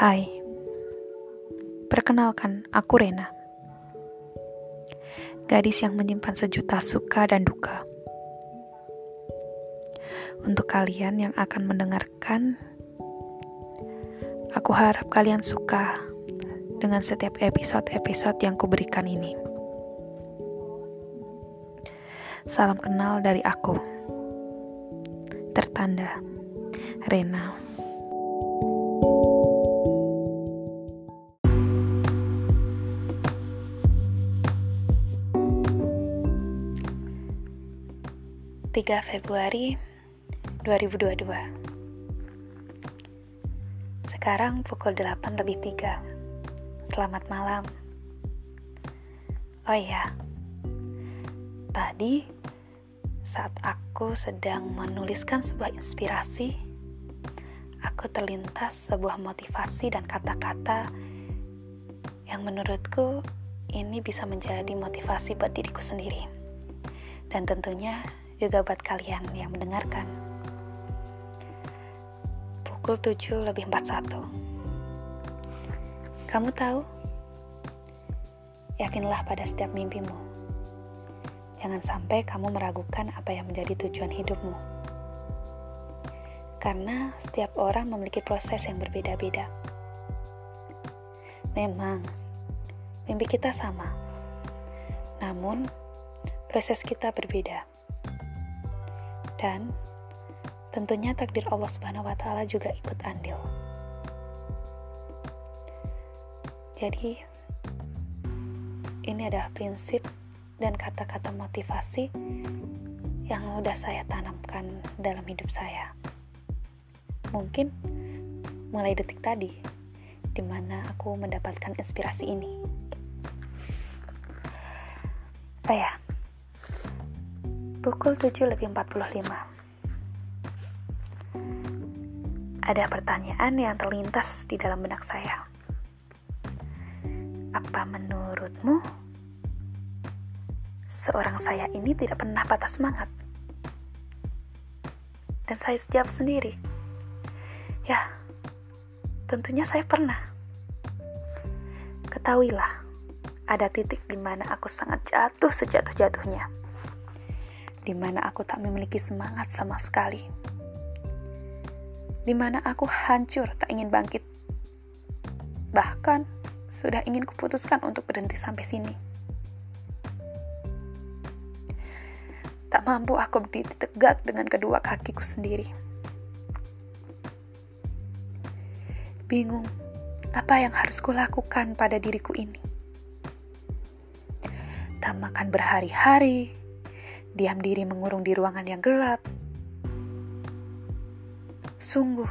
Hai, perkenalkan aku Rena, gadis yang menyimpan sejuta suka dan duka. Untuk kalian yang akan mendengarkan, aku harap kalian suka dengan setiap episode-episode yang kuberikan ini. Salam kenal dari aku. Tertanda Rena. Tiga Februari 2022 Sekarang pukul 8 lebih 3 Selamat malam. Oh iya Tadi saat aku sedang menuliskan sebuah inspirasi Aku terlintas sebuah motivasi dan kata-kata Yang menurutku ini bisa menjadi motivasi buat diriku sendiri. Dan tentunya juga buat kalian yang mendengarkan. Pukul 7 lebih 41. Kamu tahu? Yakinlah pada setiap mimpimu. Jangan sampai kamu meragukan apa yang menjadi tujuan hidupmu. Karena setiap orang memiliki proses yang berbeda-beda. Memang, mimpi kita sama. Namun, proses kita berbeda. Dan tentunya takdir Allah Subhanahu wa taala juga ikut andil. Jadi ini adalah prinsip dan kata-kata motivasi yang sudah saya tanamkan dalam hidup saya. Mungkin mulai detik tadi di mana aku mendapatkan inspirasi ini. Oh ya, Pukul 7 lebih 45. Ada pertanyaan yang terlintas di dalam benak saya. Apa menurutmu seorang saya ini tidak pernah patah semangat? Dan saya jawab sendiri. Ya, tentunya saya pernah. Ketahuilah, ada titik di mana aku sangat jatuh sejatuh-jatuhnya di mana aku tak memiliki semangat sama sekali, di mana aku hancur tak ingin bangkit, bahkan sudah ingin kuputuskan untuk berhenti sampai sini. Tak mampu aku berdiri tegak dengan kedua kakiku sendiri. Bingung, apa yang harus kulakukan pada diriku ini? Tak makan berhari-hari, diam diri mengurung di ruangan yang gelap. Sungguh,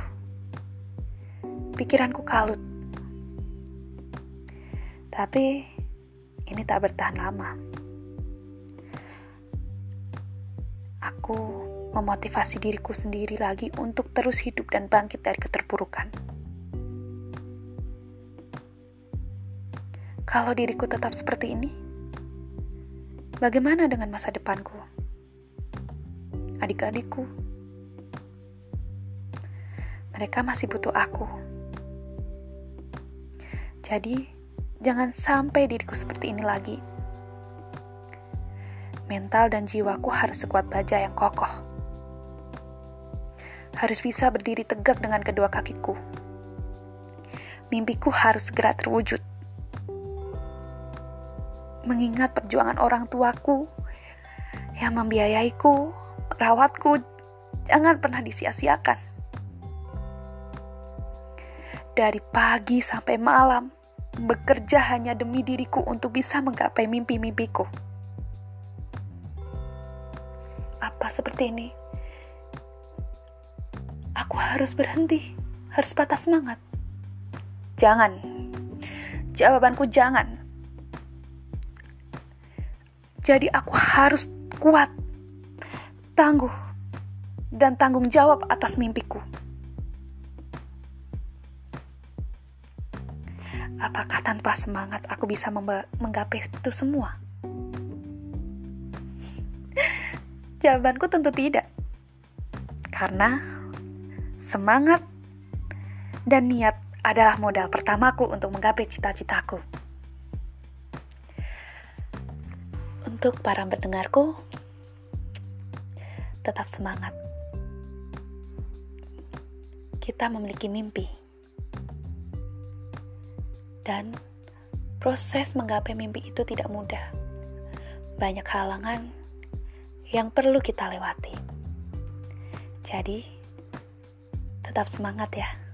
pikiranku kalut. Tapi ini tak bertahan lama. Aku memotivasi diriku sendiri lagi untuk terus hidup dan bangkit dari keterpurukan. Kalau diriku tetap seperti ini, Bagaimana dengan masa depanku? Adik-adikku, mereka masih butuh aku. Jadi, jangan sampai diriku seperti ini lagi. Mental dan jiwaku harus sekuat baja yang kokoh. Harus bisa berdiri tegak dengan kedua kakiku. Mimpiku harus segera terwujud mengingat perjuangan orang tuaku yang membiayaiku, merawatku, jangan pernah disia-siakan. Dari pagi sampai malam, bekerja hanya demi diriku untuk bisa menggapai mimpi-mimpiku. Apa seperti ini? Aku harus berhenti, harus patah semangat. Jangan. Jawabanku jangan. Jadi aku harus kuat, tangguh, dan tanggung jawab atas mimpiku. Apakah tanpa semangat aku bisa menggapai itu semua? Jawabanku tentu tidak. Karena semangat dan niat adalah modal pertamaku untuk menggapai cita-citaku. Untuk para pendengarku, tetap semangat. Kita memiliki mimpi, dan proses menggapai mimpi itu tidak mudah. Banyak halangan yang perlu kita lewati. Jadi, tetap semangat ya.